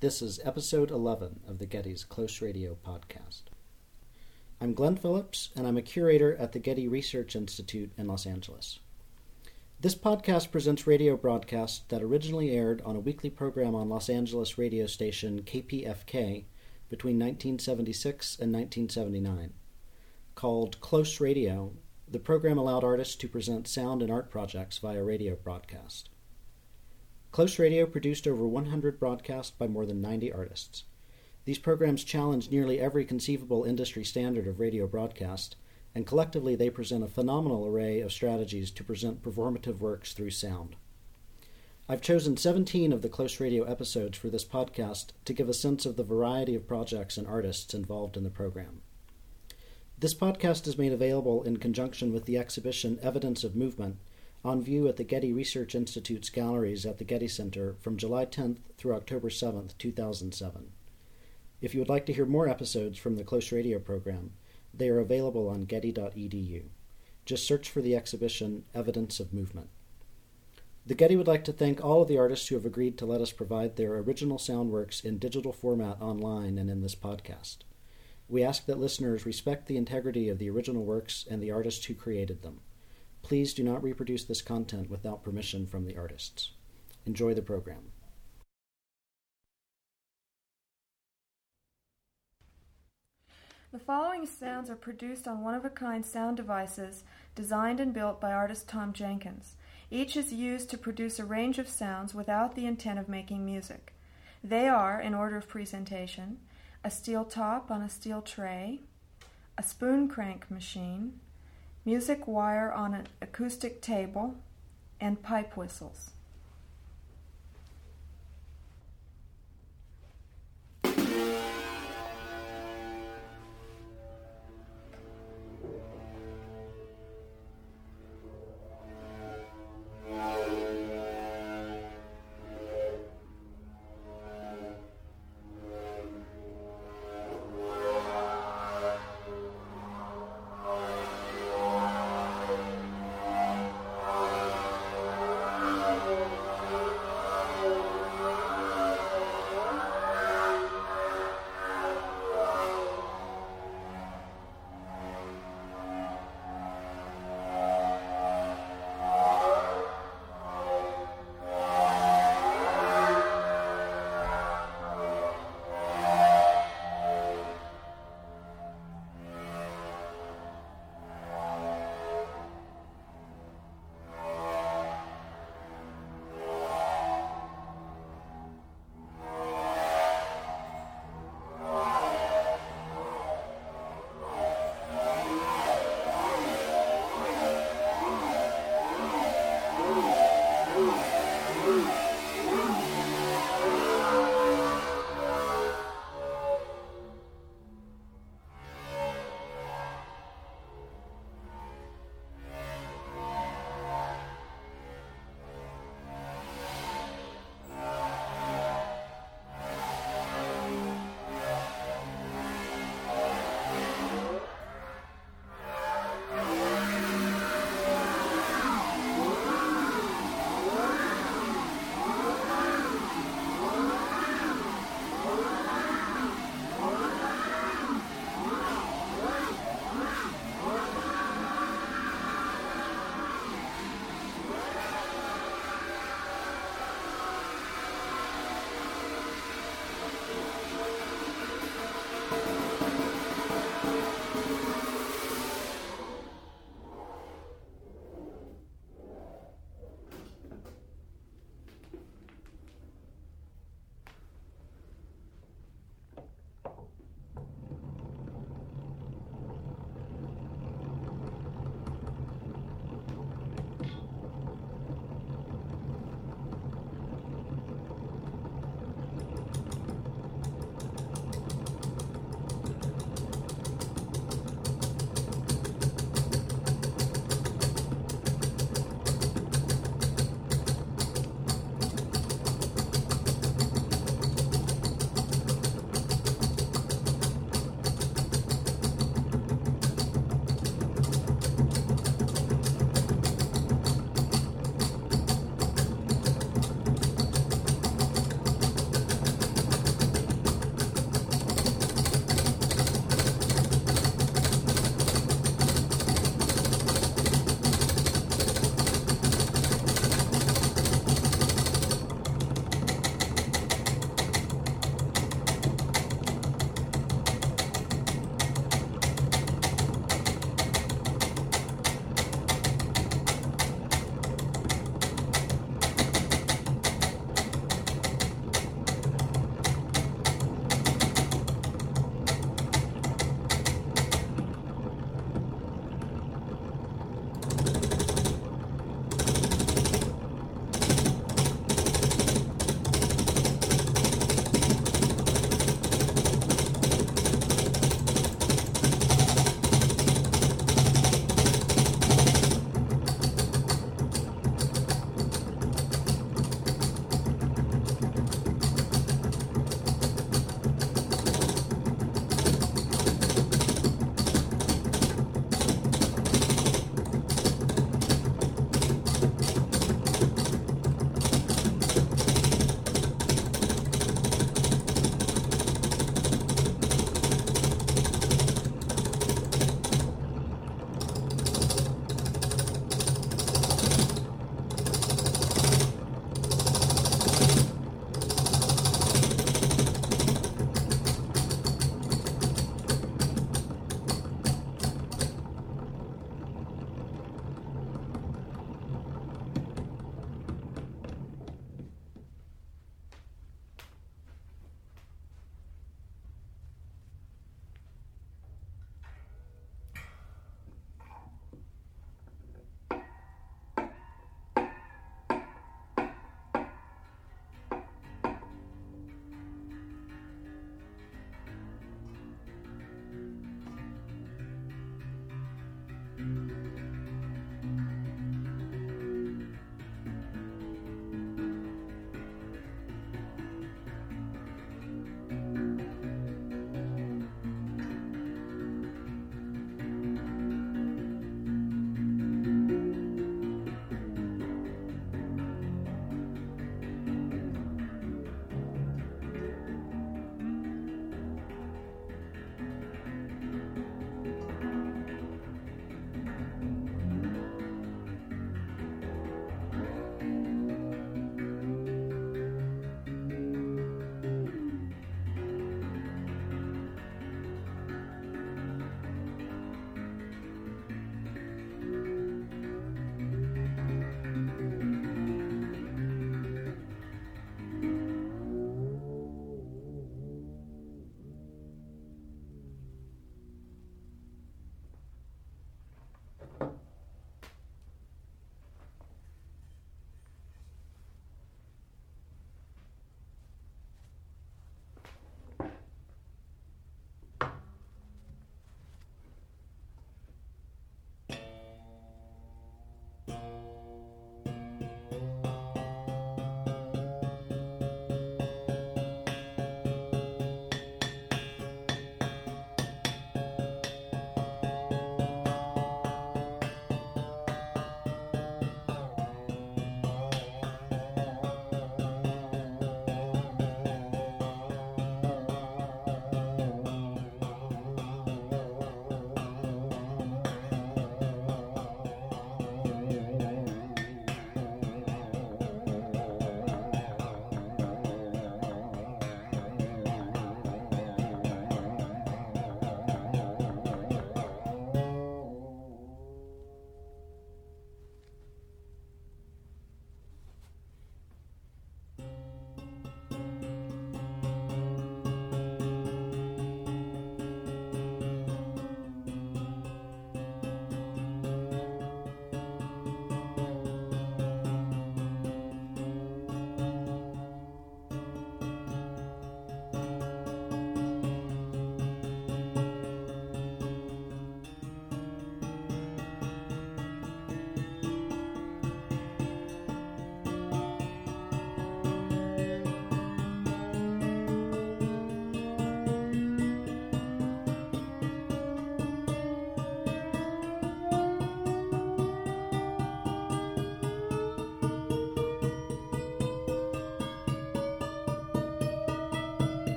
This is episode 11 of the Getty's Close Radio podcast. I'm Glenn Phillips, and I'm a curator at the Getty Research Institute in Los Angeles. This podcast presents radio broadcasts that originally aired on a weekly program on Los Angeles radio station KPFK between 1976 and 1979. Called Close Radio, the program allowed artists to present sound and art projects via radio broadcast. Close Radio produced over 100 broadcasts by more than 90 artists. These programs challenge nearly every conceivable industry standard of radio broadcast, and collectively they present a phenomenal array of strategies to present performative works through sound. I've chosen 17 of the Close Radio episodes for this podcast to give a sense of the variety of projects and artists involved in the program. This podcast is made available in conjunction with the exhibition Evidence of Movement on view at the Getty Research Institute's galleries at the Getty Center from July 10th through October 7th, 2007. If you would like to hear more episodes from the Close Radio program, they are available on getty.edu. Just search for the exhibition Evidence of Movement. The Getty would like to thank all of the artists who have agreed to let us provide their original sound works in digital format online and in this podcast. We ask that listeners respect the integrity of the original works and the artists who created them. Please do not reproduce this content without permission from the artists. Enjoy the program. The following sounds are produced on one of a kind sound devices designed and built by artist Tom Jenkins. Each is used to produce a range of sounds without the intent of making music. They are, in order of presentation, a steel top on a steel tray, a spoon crank machine, music wire on an acoustic table, and pipe whistles.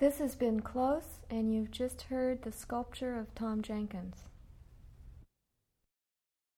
This has been Close, and you've just heard the sculpture of Tom Jenkins.